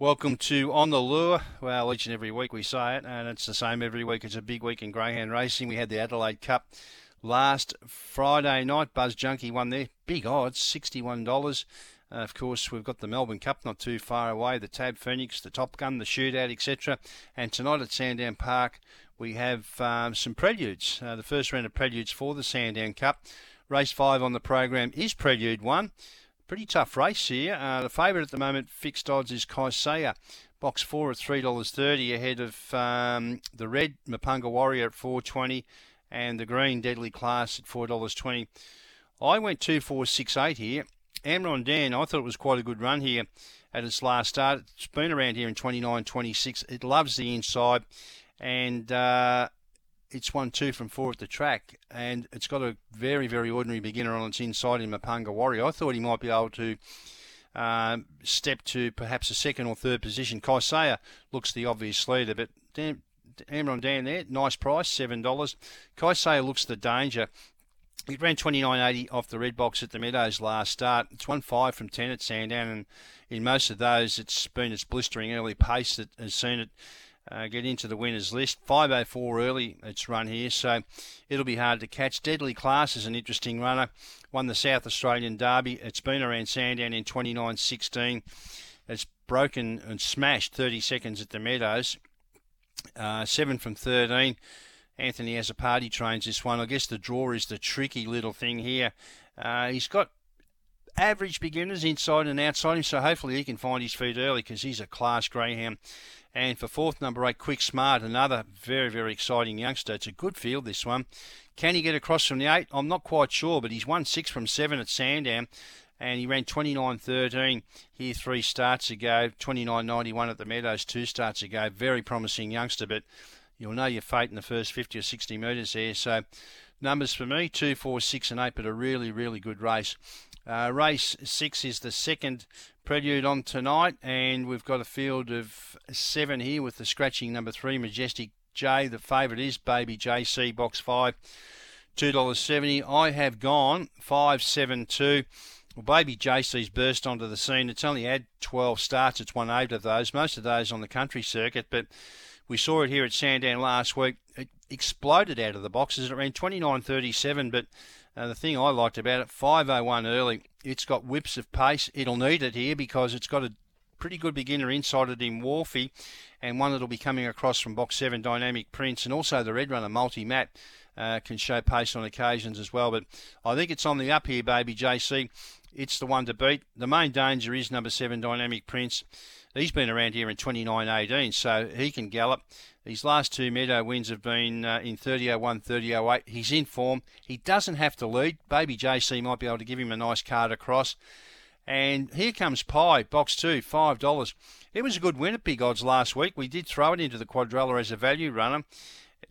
Welcome to On the Lure. Well, each and every week we say it, and it's the same every week. It's a big week in greyhound racing. We had the Adelaide Cup last Friday night. Buzz Junkie won there. Big odds, $61. Uh, of course, we've got the Melbourne Cup not too far away, the Tab Phoenix, the Top Gun, the Shootout, etc. And tonight at Sandown Park, we have um, some preludes. Uh, the first round of preludes for the Sandown Cup. Race five on the program is Prelude 1. Pretty tough race here. Uh, the favourite at the moment, fixed odds, is Kaisea. Box four at three dollars thirty, ahead of um, the red Mapunga Warrior at four twenty, and the green Deadly Class at four dollars twenty. I went two four six eight here. Amron Dan, I thought it was quite a good run here at its last start. It's been around here in 29 26. It loves the inside, and uh, it's won two from four at the track, and it's got a very, very ordinary beginner on its inside in Mapunga Warrior. I thought he might be able to um, step to perhaps a second or third position. Kaisea looks the obvious leader, but Dan, Amron Dan there, nice price, $7. Kaisea looks the danger. It ran 29.80 off the red box at the Meadows last start. It's won five from 10 at Sandown, and in most of those, it's been its blistering early pace that has seen it uh, get into the winners list. 504 early its run here, so it'll be hard to catch. Deadly Class is an interesting runner. Won the South Australian Derby. It's been around Sandown in 29.16. It's broken and smashed 30 seconds at the Meadows. Uh, 7 from 13. Anthony Azzopardi trains this one. I guess the draw is the tricky little thing here. Uh, he's got average beginners inside and outside him, so hopefully he can find his feet early because he's a class greyhound. And for fourth, number eight, Quick Smart, another very, very exciting youngster. It's a good field, this one. Can he get across from the eight? I'm not quite sure, but he's won six from seven at Sandown. And he ran 29.13 here three starts ago, 29.91 at the Meadows two starts ago. Very promising youngster, but you'll know your fate in the first 50 or 60 metres there. So numbers for me, two, four, six, and eight, but a really, really good race. Uh, race six is the second prelude on tonight, and we've got a field of seven here with the scratching number three, Majestic J. The favourite is Baby JC, box five, $2.70. I have gone 572. Well, Baby JC's burst onto the scene. It's only had 12 starts. It's won eight of those, most of those on the country circuit, but we saw it here at Sandown last week. It exploded out of the boxes. It ran 29.37, but uh, the thing I liked about it, 501 early, it's got whips of pace. It'll need it here because it's got a pretty good beginner inside it in Wharfie and one that'll be coming across from box 7 Dynamic Prince and also the Red Runner Multi Mat uh, can show pace on occasions as well. But I think it's on the up here, baby JC. It's the one to beat. The main danger is number 7 Dynamic Prince. He's been around here in 29.18, so he can gallop. These last two Meadow wins have been uh, in 30.01, 30.08. He's in form. He doesn't have to lead. Baby JC might be able to give him a nice card across. And here comes Pie, box two, $5. It was a good win at big odds last week. We did throw it into the quadrella as a value runner.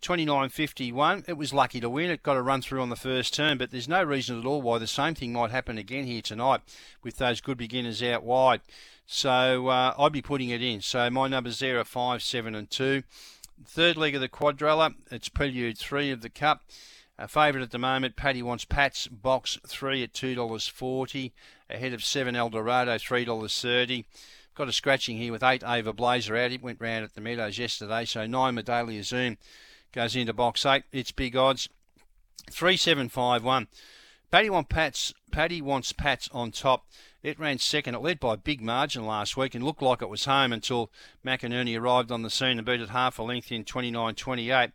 29.51. It was lucky to win. It got a run through on the first turn, but there's no reason at all why the same thing might happen again here tonight with those good beginners out wide. So uh, I'd be putting it in. So my numbers there are 5, 7 and 2. Third leg of the quadrella, it's Prelude 3 of the Cup. A favourite at the moment, Paddy wants Pat's box 3 at $2.40. Ahead of 7 Eldorado, $3.30. Got a scratching here with 8 Ava Blazer out. It went round at the Meadows yesterday. So 9 Medallia Zoom goes into box 8. It's big odds. 3751. Paddy wants Pats. Paddy wants Pats on top. It ran second. It led by a big margin last week and looked like it was home until McInerney arrived on the scene and beat it half a length in 29.28.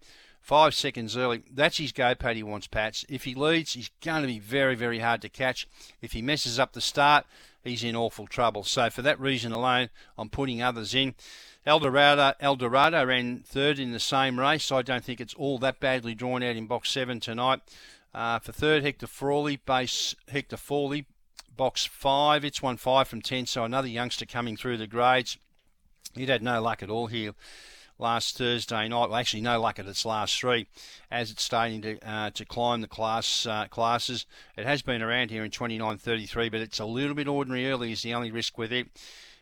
Five seconds early. That's his go, Paddy wants Pats. If he leads, he's going to be very, very hard to catch. If he messes up the start, he's in awful trouble. So for that reason alone, I'm putting others in. Eldorado, Eldorado ran third in the same race. I don't think it's all that badly drawn out in box seven tonight. Uh, for third, Hector Frawley, base Hector Frawley, box five. It's won five from ten, so another youngster coming through the grades. He'd had no luck at all here last Thursday night. Well, actually, no luck at its last three, as it's starting to uh, to climb the class uh, classes. It has been around here in 29.33, but it's a little bit ordinary early. Is the only risk with it.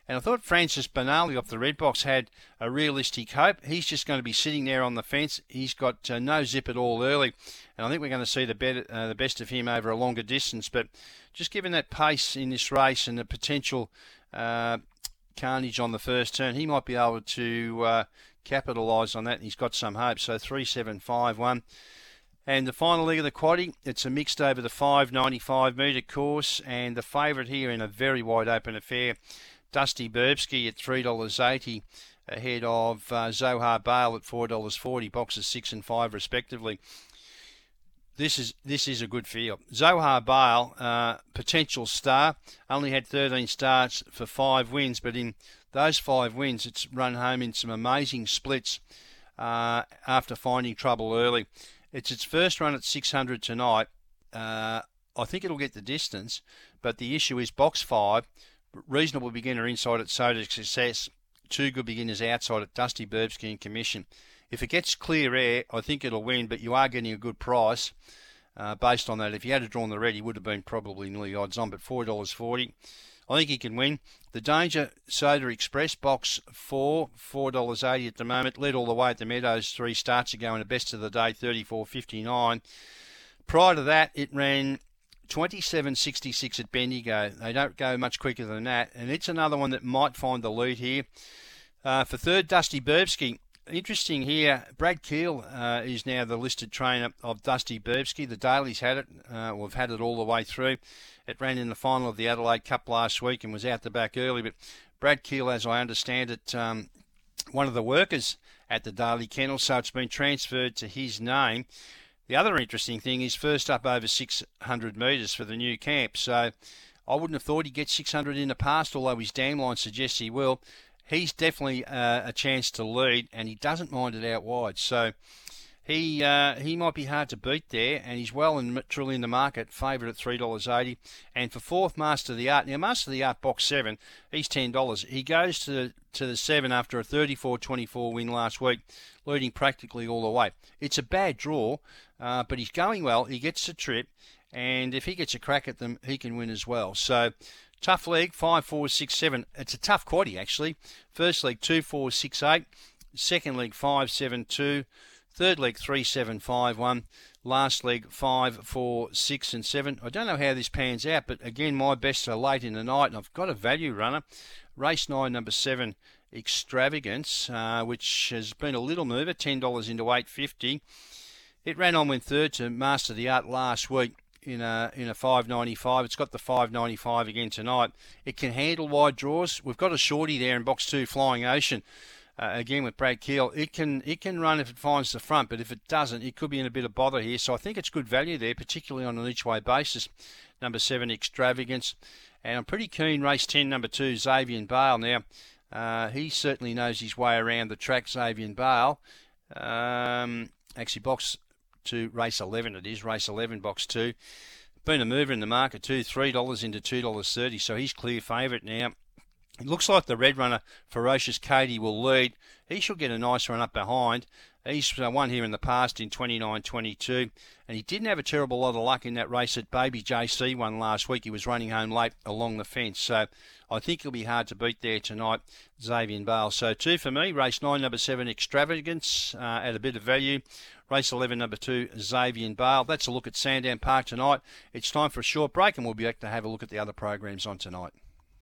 And I thought Francis Benali off the red box had a realistic hope. He's just going to be sitting there on the fence. He's got uh, no zip at all early, and I think we're going to see the, better, uh, the best of him over a longer distance. But just given that pace in this race and the potential uh, carnage on the first turn. He might be able to uh, capitalise on that, and he's got some hope. So three, seven, five, one. And the final leg of the quaddy, it's a mixed over the 595 metre course, and the favourite here in a very wide open affair, Dusty Burbsky at $3.80 ahead of uh, Zohar Bale at $4.40, boxes 6 and 5 respectively. This is this is a good field. Zohar Bale, uh, potential star, only had 13 starts for five wins, but in those five wins, it's run home in some amazing splits uh, after finding trouble early. It's its first run at 600 tonight. Uh, I think it'll get the distance, but the issue is box five, reasonable beginner inside at Soda Success, two good beginners outside at Dusty Burbsky and Commission. If it gets clear air, I think it'll win, but you are getting a good price uh, based on that. If you had drawn the red, he would have been probably nearly odds on, but $4.40. I think he can win. The Danger Soda Express, box four, $4.80 at the moment. Led all the way at the Meadows. Three starts ago in the best of the day, 34.59. Prior to that, it ran 27.66 at Bendigo. They don't go much quicker than that. And it's another one that might find the lead here. Uh, for third, Dusty Burbsky. Interesting here, Brad Keel uh, is now the listed trainer of Dusty Burbsky. The Dailies had it. Uh, we've had it all the way through. It ran in the final of the Adelaide Cup last week and was out the back early. But Brad Keel, as I understand it, um, one of the workers at the Daly Kennel, so it's been transferred to his name. The other interesting thing is first up over 600 metres for the new camp. So I wouldn't have thought he'd get 600 in the past, although his dam line suggests he will. He's definitely uh, a chance to lead, and he doesn't mind it out wide. So he uh, he might be hard to beat there, and he's well and truly in the market, favoured at three dollars eighty. And for fourth, Master of the Art. Now, Master of the Art box seven, he's ten dollars. He goes to the, to the seven after a 34-24 win last week, leading practically all the way. It's a bad draw, uh, but he's going well. He gets the trip, and if he gets a crack at them, he can win as well. So. Tough leg, five, four, six, seven. It's a tough quaddy actually. First leg two, four, six, eight. Second leg five, seven, two. Third leg, three, seven, five, one. Last leg, five, four, six, and seven. I don't know how this pans out, but again, my best are late in the night, and I've got a value runner. Race nine, number seven, Extravagance, uh, which has been a little mover, ten dollars into eight fifty. It ran on went third to Master the Art last week in a in a 595. It's got the 595 again tonight. It can handle wide draws. We've got a shorty there in box two, Flying Ocean, uh, again with Brad Keel, it can it can run if it finds the front, but if it doesn't, it could be in a bit of bother here. So I think it's good value there, particularly on an each way basis. Number seven, Extravagance, and I'm pretty keen. Race ten, number two, Xavier Bale. Now uh, he certainly knows his way around the track. Xavier Bale. Um, actually, box two, race eleven. It is race eleven, box two. Been a mover in the market too, three dollars into two dollars thirty. So he's clear favourite now. It looks like the red runner, Ferocious Katie, will lead. He should get a nice run up behind. He's uh, won here in the past in 29-22, and he didn't have a terrible lot of luck in that race that Baby JC won last week. He was running home late along the fence, so I think he'll be hard to beat there tonight, Xavier Bale. So two for me, race nine, number seven, Extravagance uh, at a bit of value. Race 11, number two, Xavier Bale. That's a look at Sandown Park tonight. It's time for a short break, and we'll be back to have a look at the other programs on tonight.